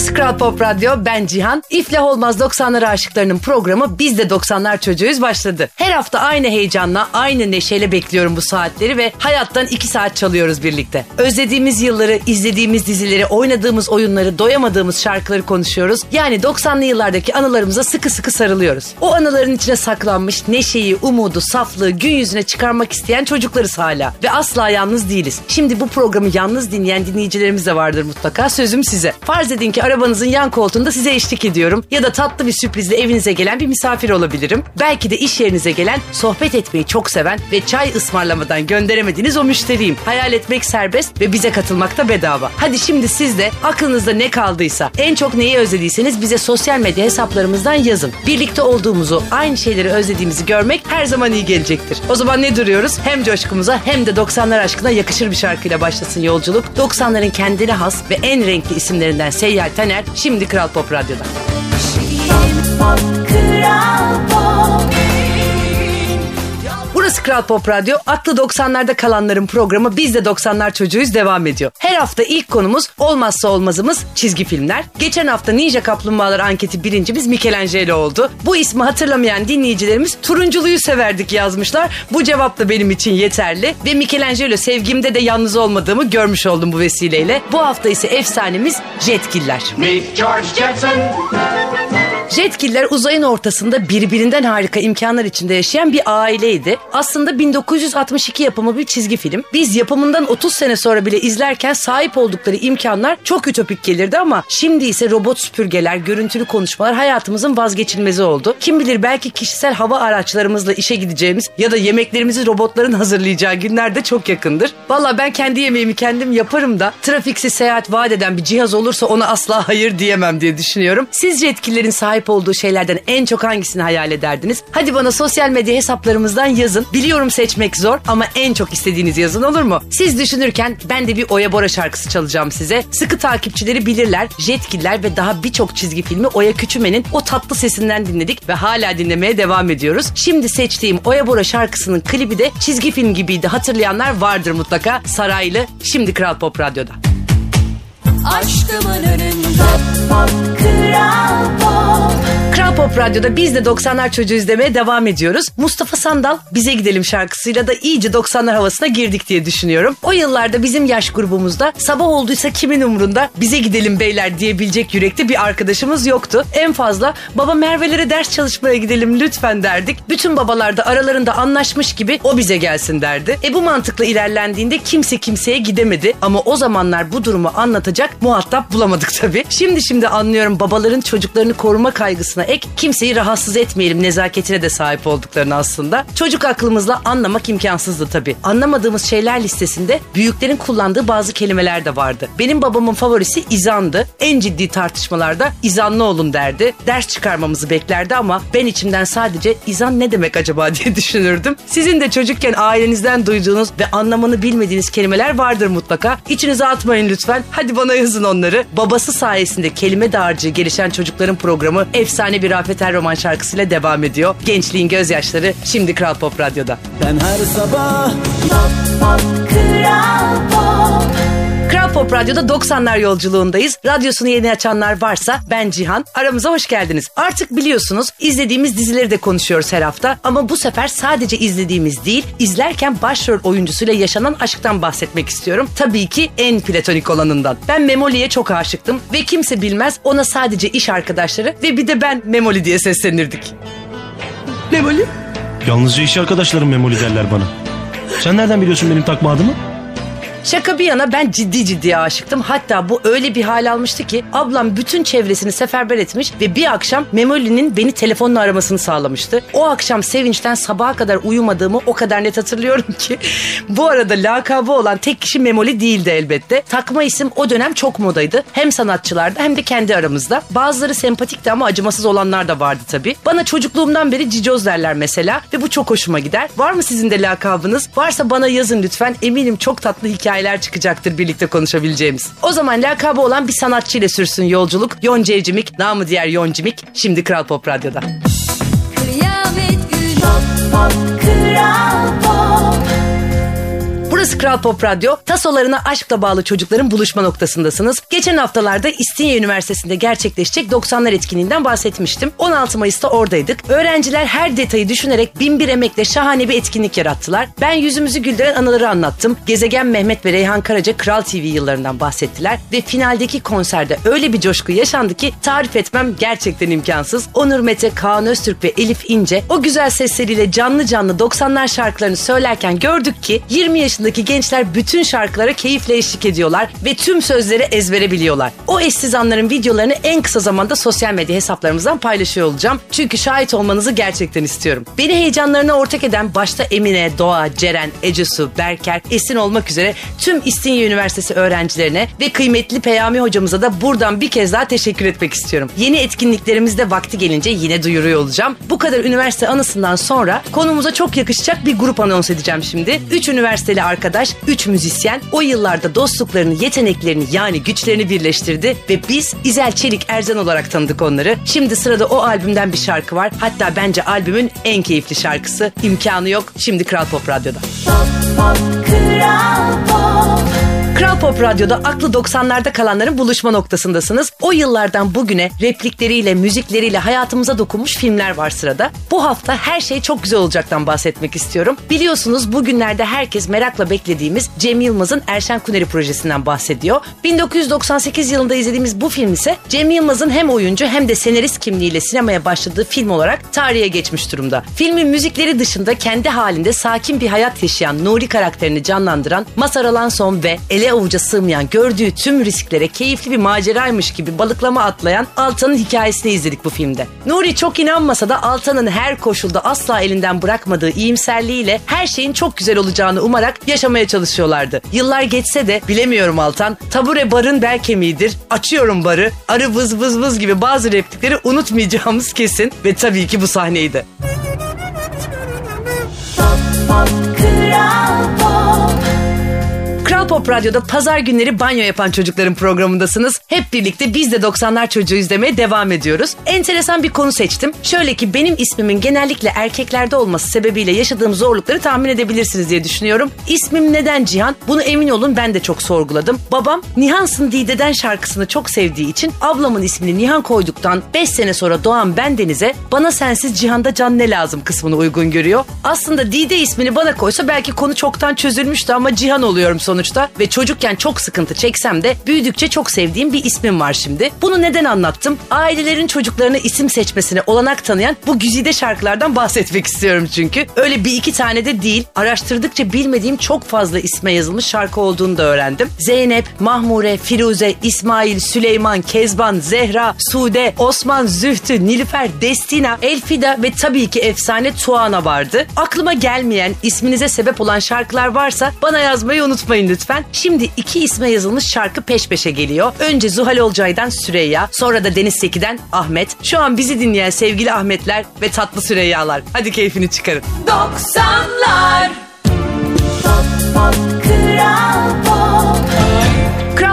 Burası Kral Pop Radyo, ben Cihan. İflah Olmaz 90'lar aşıklarının programı Biz de 90'lar çocuğuyuz başladı. Her hafta aynı heyecanla, aynı neşeyle bekliyorum bu saatleri ve hayattan 2 saat çalıyoruz birlikte. Özlediğimiz yılları, izlediğimiz dizileri, oynadığımız oyunları, doyamadığımız şarkıları konuşuyoruz. Yani 90'lı yıllardaki anılarımıza sıkı sıkı sarılıyoruz. O anıların içine saklanmış neşeyi, umudu, saflığı gün yüzüne çıkarmak isteyen çocuklarız hala. Ve asla yalnız değiliz. Şimdi bu programı yalnız dinleyen dinleyicilerimiz de vardır mutlaka. Sözüm size. Farz edin ki arabanızın yan koltuğunda size eşlik ediyorum. Ya da tatlı bir sürprizle evinize gelen bir misafir olabilirim. Belki de iş yerinize gelen, sohbet etmeyi çok seven ve çay ısmarlamadan gönderemediğiniz o müşteriyim. Hayal etmek serbest ve bize katılmak da bedava. Hadi şimdi siz de aklınızda ne kaldıysa, en çok neyi özlediyseniz bize sosyal medya hesaplarımızdan yazın. Birlikte olduğumuzu, aynı şeyleri özlediğimizi görmek her zaman iyi gelecektir. O zaman ne duruyoruz? Hem coşkumuza hem de 90'lar aşkına yakışır bir şarkıyla başlasın yolculuk. 90'ların kendine has ve en renkli isimlerinden Seyyal Taner şimdi Kral Pop Radyo'da. Burası Kral Pop Radyo. Aklı 90'larda kalanların programı Biz de 90'lar çocuğuyuz devam ediyor. Her hafta ilk konumuz olmazsa olmazımız çizgi filmler. Geçen hafta Ninja Kaplumbağalar anketi birincimiz Michelangelo oldu. Bu ismi hatırlamayan dinleyicilerimiz turunculuyu severdik yazmışlar. Bu cevap da benim için yeterli. Ve Michelangelo sevgimde de yalnız olmadığımı görmüş oldum bu vesileyle. Bu hafta ise efsanemiz Jetgiller. Meet George Jetson. Jetgiller uzayın ortasında birbirinden harika imkanlar içinde yaşayan bir aileydi. Aslında 1962 yapımı bir çizgi film. Biz yapımından 30 sene sonra bile izlerken sahip oldukları imkanlar çok ütopik gelirdi ama şimdi ise robot süpürgeler, görüntülü konuşmalar hayatımızın vazgeçilmezi oldu. Kim bilir belki kişisel hava araçlarımızla işe gideceğimiz ya da yemeklerimizi robotların hazırlayacağı günler de çok yakındır. Valla ben kendi yemeğimi kendim yaparım da trafiksiz seyahat vaat eden bir cihaz olursa ona asla hayır diyemem diye düşünüyorum. Sizce yetkililerin sahip olduğu şeylerden en çok hangisini hayal ederdiniz? Hadi bana sosyal medya hesaplarımızdan yazın. Biliyorum seçmek zor ama en çok istediğiniz yazın olur mu? Siz düşünürken ben de bir Oya Bora şarkısı çalacağım size. Sıkı takipçileri bilirler. Jetkiller ve daha birçok çizgi filmi Oya Küçümen'in o tatlı sesinden dinledik ve hala dinlemeye devam ediyoruz. Şimdi seçtiğim Oya Bora şarkısının klibi de çizgi film gibiydi. Hatırlayanlar vardır mutlaka. Saraylı şimdi Kral Pop Radyo'da. Aşkımın önünde pop kral pop Kral Pop Radyo'da biz de 90'lar çocuğu izlemeye devam ediyoruz. Mustafa Sandal Bize Gidelim şarkısıyla da iyice 90'lar havasına girdik diye düşünüyorum. O yıllarda bizim yaş grubumuzda sabah olduysa kimin umrunda bize gidelim beyler diyebilecek yürekte bir arkadaşımız yoktu. En fazla baba Merve'lere ders çalışmaya gidelim lütfen derdik. Bütün babalar da aralarında anlaşmış gibi o bize gelsin derdi. E bu mantıkla ilerlendiğinde kimse kimseye gidemedi ama o zamanlar bu durumu anlatacak muhatap bulamadık tabii. Şimdi şimdi anlıyorum babaların çocuklarını koruma kaygısına ek kimseyi rahatsız etmeyelim nezaketine de sahip olduklarını aslında. Çocuk aklımızla anlamak imkansızdı tabii. Anlamadığımız şeyler listesinde büyüklerin kullandığı bazı kelimeler de vardı. Benim babamın favorisi izandı. En ciddi tartışmalarda izanlı olun derdi. Ders çıkarmamızı beklerdi ama ben içimden sadece izan ne demek acaba diye düşünürdüm. Sizin de çocukken ailenizden duyduğunuz ve anlamını bilmediğiniz kelimeler vardır mutlaka. İçinize atmayın lütfen. Hadi bana yazın onları. Babası sayesinde kelime dağarcığı gelişen çocukların programı efsane bir Rafet Erroman şarkısıyla devam ediyor. Gençliğin gözyaşları şimdi Kral Pop Radyo'da. Ben her sabah kral pop Kral Pop Radyo'da 90'lar yolculuğundayız. Radyosunu yeni açanlar varsa ben Cihan. Aramıza hoş geldiniz. Artık biliyorsunuz izlediğimiz dizileri de konuşuyoruz her hafta. Ama bu sefer sadece izlediğimiz değil, izlerken başrol oyuncusuyla yaşanan aşktan bahsetmek istiyorum. Tabii ki en platonik olanından. Ben Memoli'ye çok aşıktım ve kimse bilmez ona sadece iş arkadaşları ve bir de ben Memoli diye seslenirdik. Memoli? Yalnızca iş arkadaşlarım memoli derler bana. Sen nereden biliyorsun benim takma adımı? Şaka bir yana ben ciddi ciddi aşıktım. Hatta bu öyle bir hal almıştı ki ablam bütün çevresini seferber etmiş ve bir akşam Memoli'nin beni telefonla aramasını sağlamıştı. O akşam sevinçten sabaha kadar uyumadığımı o kadar net hatırlıyorum ki. Bu arada lakabı olan tek kişi Memoli değildi elbette. Takma isim o dönem çok modaydı. Hem sanatçılarda hem de kendi aramızda. Bazıları sempatikti ama acımasız olanlar da vardı tabii. Bana çocukluğumdan beri cicoz derler mesela ve bu çok hoşuma gider. Var mı sizin de lakabınız? Varsa bana yazın lütfen. Eminim çok tatlı hikayeler çıkacaktır birlikte konuşabileceğimiz. O zaman lakabı olan bir sanatçı ile sürsün yolculuk. Yonca Evcimik, namı diğer Yoncimik. Şimdi Kral Pop Radyo'da. Kıyamet günü pop pop kral pop Burası Kral Pop Radyo. Tasolarına aşkla bağlı çocukların buluşma noktasındasınız. Geçen haftalarda İstinye Üniversitesi'nde gerçekleşecek 90'lar etkinliğinden bahsetmiştim. 16 Mayıs'ta oradaydık. Öğrenciler her detayı düşünerek bin bir emekle şahane bir etkinlik yarattılar. Ben yüzümüzü güldüren anıları anlattım. Gezegen Mehmet ve Reyhan Karaca Kral TV yıllarından bahsettiler. Ve finaldeki konserde öyle bir coşku yaşandı ki tarif etmem gerçekten imkansız. Onur Mete, Kaan Öztürk ve Elif İnce o güzel sesleriyle canlı canlı 90'lar şarkılarını söylerken gördük ki 20 yaşındaki gençler bütün şarkılara keyifle eşlik ediyorlar ve tüm sözleri ezbere biliyorlar. O eşsiz anların videolarını en kısa zamanda sosyal medya hesaplarımızdan paylaşıyor olacağım. Çünkü şahit olmanızı gerçekten istiyorum. Beni heyecanlarına ortak eden başta Emine, Doğa, Ceren, Ecesu, Berker, Esin olmak üzere tüm İstinye Üniversitesi öğrencilerine ve kıymetli Peyami hocamıza da buradan bir kez daha teşekkür etmek istiyorum. Yeni etkinliklerimizde vakti gelince yine duyuruyor olacağım. Bu kadar üniversite anısından sonra konumuza çok yakışacak bir grup anons edeceğim şimdi. Üç üniversiteli arkadaş, üç müzisyen o yıllarda dostluklarını, yeteneklerini yani güçlerini birleştirdi ve biz İzel Çelik Ercan olarak tanıdık onları. Şimdi sırada o albümden bir şarkı var. Hatta bence albümün en keyifli şarkısı. İmkanı yok. Şimdi Kral Pop Radyo'da. Pop pop kral Kral Pop Radyo'da aklı 90'larda kalanların buluşma noktasındasınız. O yıllardan bugüne replikleriyle, müzikleriyle hayatımıza dokunmuş filmler var sırada. Bu hafta her şey çok güzel olacaktan bahsetmek istiyorum. Biliyorsunuz bugünlerde herkes merakla beklediğimiz Cem Yılmaz'ın Erşen Kuneri projesinden bahsediyor. 1998 yılında izlediğimiz bu film ise Cem Yılmaz'ın hem oyuncu hem de senarist kimliğiyle sinemaya başladığı film olarak tarihe geçmiş durumda. Filmin müzikleri dışında kendi halinde sakin bir hayat yaşayan Nuri karakterini canlandıran Masar Alanson ve ele avuca sığmayan gördüğü tüm risklere keyifli bir maceraymış gibi balıklama atlayan Altan'ın hikayesini izledik bu filmde. Nuri çok inanmasa da Altan'ın her koşulda asla elinden bırakmadığı iyimserliğiyle her şeyin çok güzel olacağını umarak yaşamaya çalışıyorlardı. Yıllar geçse de bilemiyorum Altan, tabure barın bel kemiğidir, açıyorum barı, arı vız vız vız gibi bazı replikleri unutmayacağımız kesin ve tabii ki bu sahneydi. pop pop Kral Pop Radyo'da pazar günleri banyo yapan çocukların programındasınız. Hep birlikte biz de 90'lar çocuğu izlemeye devam ediyoruz. Enteresan bir konu seçtim. Şöyle ki benim ismimin genellikle erkeklerde olması sebebiyle yaşadığım zorlukları tahmin edebilirsiniz diye düşünüyorum. İsmim neden Cihan? Bunu emin olun ben de çok sorguladım. Babam Nihansın Dide'den şarkısını çok sevdiği için ablamın ismini Nihan koyduktan 5 sene sonra doğan bendenize bana sensiz Cihan'da can ne lazım kısmını uygun görüyor. Aslında Dide ismini bana koysa belki konu çoktan çözülmüştü ama Cihan oluyorum sonuçta ve çocukken çok sıkıntı çeksem de büyüdükçe çok sevdiğim bir ismim var şimdi. Bunu neden anlattım? Ailelerin çocuklarına isim seçmesine olanak tanıyan bu güzide şarkılardan bahsetmek istiyorum çünkü. Öyle bir iki tane de değil. Araştırdıkça bilmediğim çok fazla isme yazılmış şarkı olduğunu da öğrendim. Zeynep, Mahmure, Firuze, İsmail, Süleyman, Kezban, Zehra, Sude, Osman, Zühtü, Nilüfer, Destina, Elfida ve tabii ki efsane Tuana vardı. Aklıma gelmeyen, isminize sebep olan şarkılar varsa bana yazmayı unutmayın lütfen. Şimdi iki isme yazılmış şarkı peş peşe geliyor. Önce Zuhal Olcay'dan Süreyya, sonra da Deniz Seki'den Ahmet. Şu an bizi dinleyen sevgili Ahmetler ve tatlı Süreyyalar. Hadi keyfini çıkarın. 90'lar Pop pop Kral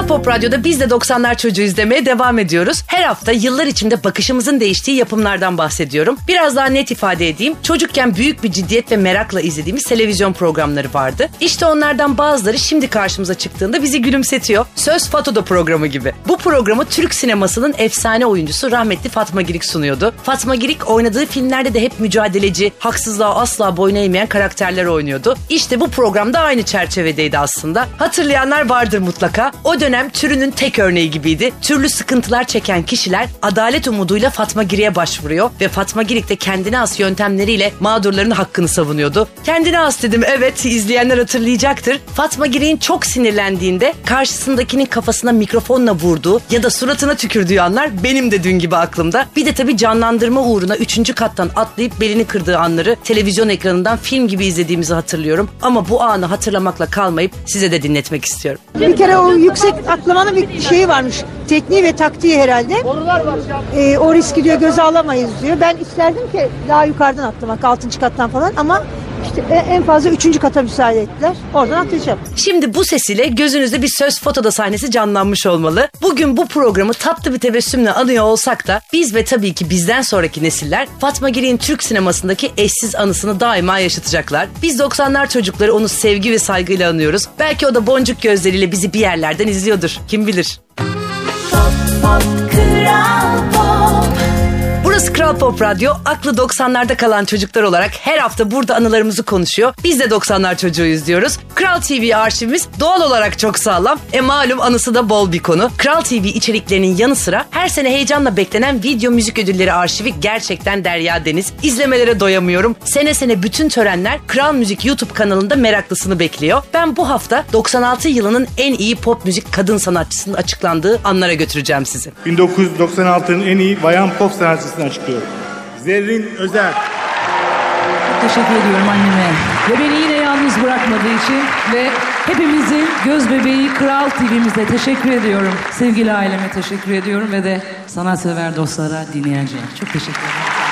Pop Radyo'da biz de 90'lar çocuğu izlemeye devam ediyoruz. Her hafta yıllar içinde bakışımızın değiştiği yapımlardan bahsediyorum. Biraz daha net ifade edeyim. Çocukken büyük bir ciddiyet ve merakla izlediğimiz televizyon programları vardı. İşte onlardan bazıları şimdi karşımıza çıktığında bizi gülümsetiyor. Söz Fato'da programı gibi. Bu programı Türk sinemasının efsane oyuncusu rahmetli Fatma Girik sunuyordu. Fatma Girik oynadığı filmlerde de hep mücadeleci, haksızlığa asla boyun eğmeyen karakterler oynuyordu. İşte bu programda aynı çerçevedeydi aslında. Hatırlayanlar vardır mutlaka. O dönem türünün tek örneği gibiydi. Türlü sıkıntılar çeken kişiler adalet umuduyla Fatma Girik'e başvuruyor ve Fatma Girik de kendine has yöntemleriyle mağdurların hakkını savunuyordu. Kendine has dedim evet izleyenler hatırlayacaktır. Fatma Girik'in çok sinirlendiğinde karşısındakinin kafasına mikrofonla vurduğu ya da suratına tükürdüğü anlar benim de dün gibi aklımda. Bir de tabii canlandırma uğruna 3. kattan atlayıp belini kırdığı anları televizyon ekranından film gibi izlediğimizi hatırlıyorum. Ama bu anı hatırlamakla kalmayıp size de dinletmek istiyorum. Bir kere o yüksek atlamanın bir şeyi varmış. Tekniği ve taktiği herhalde. Ee, o riski diyor göze alamayız diyor. Ben isterdim ki daha yukarıdan atlamak, altıncı kattan falan ama İşte e- en fazla üçüncü kata müsaade ettiler. Oradan atlayacağım. Şimdi bu sesiyle gözünüzde bir söz fotoda sahnesi canlanmış olmalı. Bugün bu programı tatlı bir tebessümle anıyor olsak da biz ve tabii ki bizden sonraki nesiller Fatma Giri'nin Türk sinemasındaki eşsiz anısını daima yaşatacaklar. Biz 90'lar çocukları onu sevgi ve saygıyla anıyoruz. Belki o da boncuk gözleriyle bizi bir yerlerden izliyordur. Kim bilir? Kral Pop Burası Kral Pop Radyo. Aklı 90'larda kalan çocuklar olarak her hafta burada anılarımızı konuşuyor. Biz de 90'lar çocuğuyuz diyoruz. Kral TV arşivimiz doğal olarak çok sağlam. E malum anısı da bol bir konu. Kral TV içeriklerinin yanı sıra her sene heyecanla beklenen video müzik ödülleri arşivi gerçekten derya deniz. İzlemelere doyamıyorum. Sene sene bütün törenler Kral Müzik YouTube kanalında meraklısını bekliyor. Ben bu hafta 96 yılının en iyi pop müzik kadın sanatçısının açıklandığı anlara götüreceğim sizi. 1996'nın en iyi bayan pop sanatçısını açıklıyorum. Zerrin Özer. Teşekkür ediyorum anneme. Ve beni yine yalnız bırakmadığı için ve hepimizin göz bebeği Kral TV'mize teşekkür ediyorum. Sevgili aileme teşekkür ediyorum ve de sanatsever dostlara, dinleyeceğim. Çok teşekkür ederim.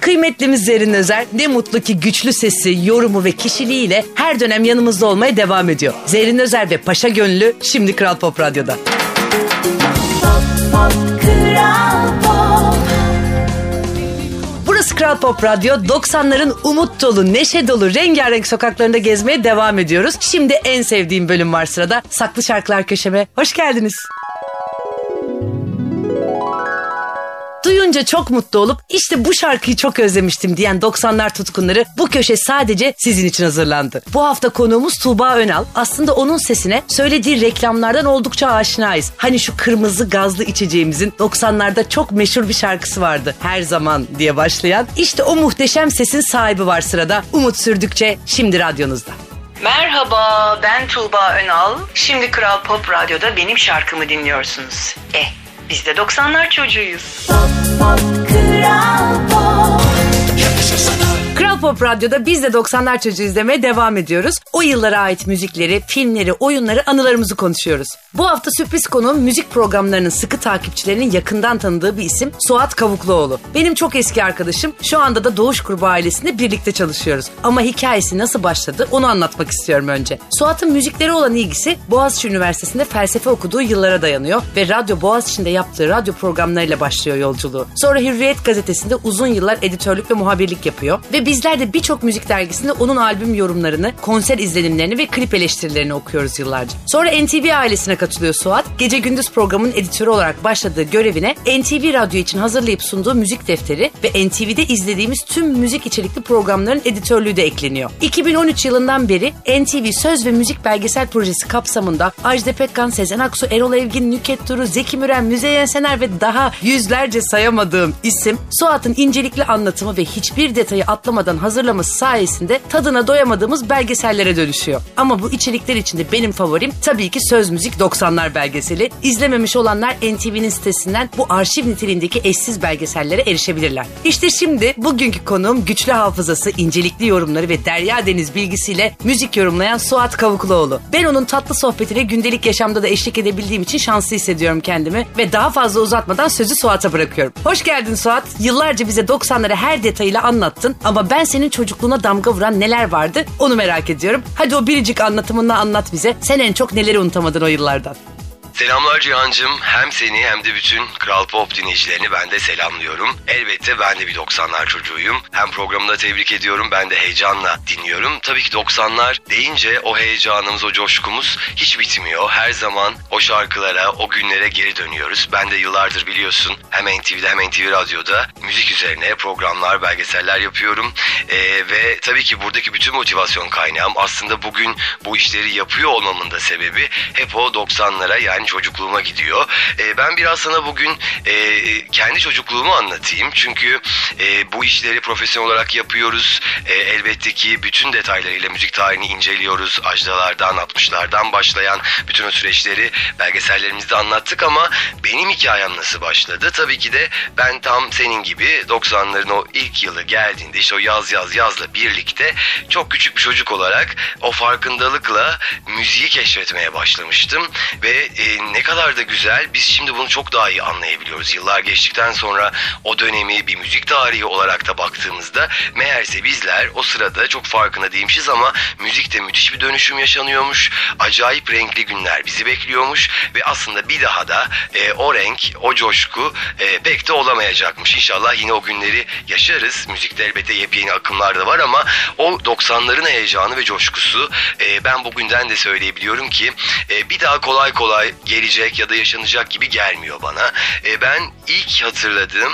Kıymetlimiz Zerrin Özer ne mutlu ki güçlü sesi, yorumu ve kişiliğiyle her dönem yanımızda olmaya devam ediyor. Zerrin Özer ve Paşa Gönlü şimdi Kral Pop Radyo'da. Kral Kral Pop Radyo. 90'ların umut dolu, neşe dolu, rengarenk sokaklarında gezmeye devam ediyoruz. Şimdi en sevdiğim bölüm var sırada. Saklı Şarkılar Köşeme. Hoş geldiniz. Duyunca çok mutlu olup işte bu şarkıyı çok özlemiştim diyen 90'lar tutkunları bu köşe sadece sizin için hazırlandı. Bu hafta konuğumuz Tuğba Önal. Aslında onun sesine söylediği reklamlardan oldukça aşinayız. Hani şu kırmızı gazlı içeceğimizin 90'larda çok meşhur bir şarkısı vardı. Her zaman diye başlayan. İşte o muhteşem sesin sahibi var sırada. Umut Sürdükçe şimdi radyonuzda. Merhaba ben Tuğba Önal. Şimdi Kral Pop Radyo'da benim şarkımı dinliyorsunuz. Eh biz de 90'lar çocuğuyuz. Kral Pop Kral Pop Radyo'da biz de 90'lar çocuğu izlemeye devam ediyoruz. O yıllara ait müzikleri, filmleri, oyunları, anılarımızı konuşuyoruz. Bu hafta sürpriz konuğum müzik programlarının sıkı takipçilerinin yakından tanıdığı bir isim Suat Kavukluoğlu. Benim çok eski arkadaşım. Şu anda da Doğuş Grubu ailesinde birlikte çalışıyoruz. Ama hikayesi nasıl başladı onu anlatmak istiyorum önce. Suat'ın müzikleri olan ilgisi Boğaziçi Üniversitesi'nde felsefe okuduğu yıllara dayanıyor ve Radyo Boğaziçi'nde yaptığı radyo programlarıyla başlıyor yolculuğu. Sonra Hürriyet gazetesinde uzun yıllar editörlük ve muhabirlik yapıyor ve bizler de birçok müzik dergisinde onun albüm yorumlarını, konser izlenimlerini ve klip eleştirilerini okuyoruz yıllarca. Sonra NTV ailesine katılıyor Suat. Gece gündüz programın editörü olarak başladığı görevine NTV Radyo için hazırlayıp sunduğu müzik defteri ve NTV'de izlediğimiz tüm müzik içerikli programların editörlüğü de ekleniyor. 2013 yılından beri NTV Söz ve Müzik Belgesel Projesi kapsamında Ajda Pekkan, Sezen Aksu, Erol Evgin, Nüket Duru, Zeki Müren, Müzeyyen Sener ve daha yüzlerce sayamadığım isim Suat'ın incelikli anlatımı ve hiçbir detayı atlamadan hazırlaması sayesinde tadına doyamadığımız belgesellere dönüşüyor. Ama bu içerikler içinde benim favorim tabii ki Söz Müzik 90'lar belgeseli. İzlememiş olanlar NTV'nin sitesinden bu arşiv niteliğindeki eşsiz belgesellere erişebilirler. İşte şimdi bugünkü konuğum güçlü hafızası, incelikli yorumları ve derya deniz bilgisiyle müzik yorumlayan Suat Kavukluoğlu. Ben onun tatlı sohbetine gündelik yaşamda da eşlik edebildiğim için şanslı hissediyorum kendimi ve daha fazla uzatmadan sözü Suat'a bırakıyorum. Hoş geldin Suat. Yıllarca bize 90'ları her detayıyla anlattın ama ben senin çocukluğuna damga vuran neler vardı onu merak ediyorum. Hadi o biricik anlatımını anlat bize. Sen en çok neleri unutamadın o yıllardan? Selamlar Cihan'cığım. Hem seni hem de bütün Kral Pop dinleyicilerini ben de selamlıyorum. Elbette ben de bir 90'lar çocuğuyum. Hem programında tebrik ediyorum ben de heyecanla dinliyorum. Tabii ki 90'lar deyince o heyecanımız, o coşkumuz hiç bitmiyor. Her zaman o şarkılara, o günlere geri dönüyoruz. Ben de yıllardır biliyorsun hem NTV'de hem NTV Radyo'da müzik üzerine programlar, belgeseller yapıyorum. Ee, ve tabii ki buradaki bütün motivasyon kaynağım aslında bugün bu işleri yapıyor olmamın da sebebi hep o 90'lara yani çocukluğuma gidiyor. Ee, ben biraz sana bugün e, kendi çocukluğumu anlatayım. Çünkü e, bu işleri profesyonel olarak yapıyoruz. E, elbette ki bütün detaylarıyla müzik tarihini inceliyoruz. Ajdalardan, 60'lardan başlayan bütün o süreçleri belgesellerimizde anlattık ama benim hikayem nasıl başladı? Tabii ki de ben tam senin gibi 90'ların o ilk yılı geldiğinde işte o yaz yaz yazla birlikte çok küçük bir çocuk olarak o farkındalıkla müziği keşfetmeye başlamıştım ve e, ne kadar da güzel. Biz şimdi bunu çok daha iyi anlayabiliyoruz. Yıllar geçtikten sonra o dönemi bir müzik tarihi olarak da baktığımızda meğerse bizler o sırada çok farkında değilmişiz ama müzikte müthiş bir dönüşüm yaşanıyormuş. Acayip renkli günler bizi bekliyormuş ve aslında bir daha da e, o renk, o coşku e, pek de olamayacakmış. İnşallah yine o günleri yaşarız. Müzikte elbette yepyeni akımlar da var ama o 90'ların heyecanı ve coşkusu e, ben bugünden de söyleyebiliyorum ki e, bir daha kolay kolay gelecek ya da yaşanacak gibi gelmiyor bana. E, ben ilk hatırladığım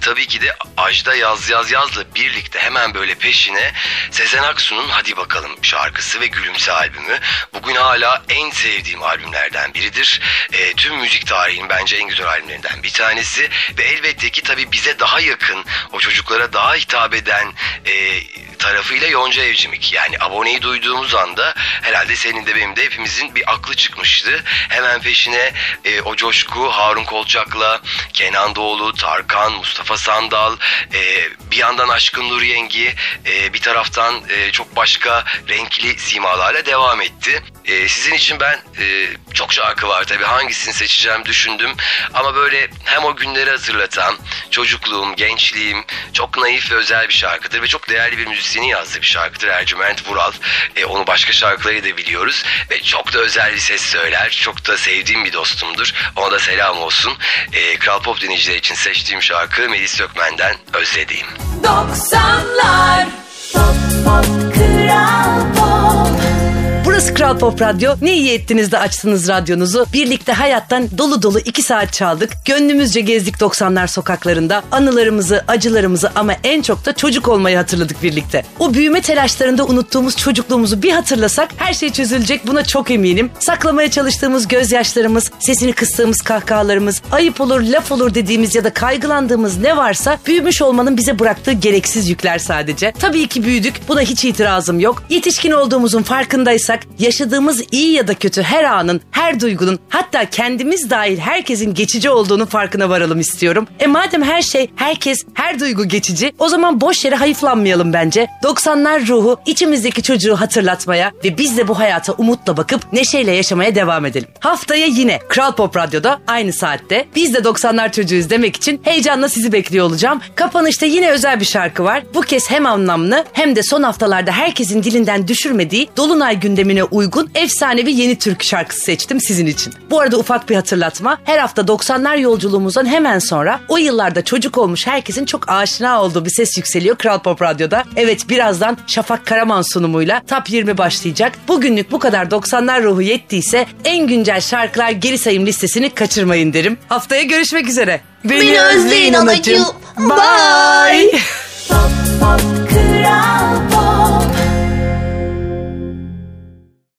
Tabii ki de Ajda Yaz Yaz Yaz'la birlikte hemen böyle peşine Sezen Aksu'nun Hadi Bakalım şarkısı ve Gülümse albümü. Bugün hala en sevdiğim albümlerden biridir. E, tüm müzik tarihinin bence en güzel albümlerinden bir tanesi. Ve elbette ki tabii bize daha yakın, o çocuklara daha hitap eden e, tarafıyla Yonca Evcimik. Yani aboneyi duyduğumuz anda herhalde senin de benim de hepimizin bir aklı çıkmıştı. Hemen peşine e, o coşku Harun Kolçak'la Kenan Doğulu, Tarkan, Mustafa Sandal, e, bir yandan Aşkın Nur Yengi, e, bir taraftan e, çok başka renkli simalarla devam etti. E, sizin için ben e, çok şarkı var tabii hangisini seçeceğim düşündüm. Ama böyle hem o günleri hatırlatan çocukluğum, gençliğim çok naif ve özel bir şarkıdır ve çok değerli bir müzisyeni yazdığı bir şarkıdır Ercüment Vural. E, onu başka şarkıları da biliyoruz ve çok da özel bir ses söyler. Çok da sevdiğim bir dostumdur. Ona da selam olsun. E, Kral Pop dinleyiciler için seçtiğim şarkı Melis Sökmen'den Özlediğim. 90'lar Pop pop kral pop Burası Kral Pop Radyo. Ne iyi ettiniz de açtınız radyonuzu. Birlikte hayattan dolu dolu iki saat çaldık. Gönlümüzce gezdik 90'lar sokaklarında. Anılarımızı, acılarımızı ama en çok da çocuk olmayı hatırladık birlikte. O büyüme telaşlarında unuttuğumuz çocukluğumuzu bir hatırlasak her şey çözülecek buna çok eminim. Saklamaya çalıştığımız gözyaşlarımız, sesini kıstığımız kahkahalarımız, ayıp olur, laf olur dediğimiz ya da kaygılandığımız ne varsa büyümüş olmanın bize bıraktığı gereksiz yükler sadece. Tabii ki büyüdük. Buna hiç itirazım yok. Yetişkin olduğumuzun farkındaysak yaşadığımız iyi ya da kötü her anın, her duygunun hatta kendimiz dahil herkesin geçici olduğunu farkına varalım istiyorum. E madem her şey, herkes, her duygu geçici o zaman boş yere hayıflanmayalım bence. 90'lar ruhu içimizdeki çocuğu hatırlatmaya ve biz de bu hayata umutla bakıp neşeyle yaşamaya devam edelim. Haftaya yine Kral Pop Radyo'da aynı saatte biz de 90'lar çocuğuyuz demek için heyecanla sizi bekliyor olacağım. Kapanışta yine özel bir şarkı var. Bu kez hem anlamlı hem de son haftalarda herkesin dilinden düşürmediği Dolunay gündemine uygun efsanevi yeni türkü şarkısı seçtim sizin için. Bu arada ufak bir hatırlatma. Her hafta 90'lar yolculuğumuzdan hemen sonra o yıllarda çocuk olmuş herkesin çok aşina olduğu bir ses yükseliyor Kral Pop Radyo'da. Evet birazdan Şafak Karaman sunumuyla Top 20 başlayacak. Bugünlük bu kadar 90'lar ruhu yettiyse en güncel şarkılar geri sayım listesini kaçırmayın derim. Haftaya görüşmek üzere. Beni özleyin anacığım. Bye. Pop pop kral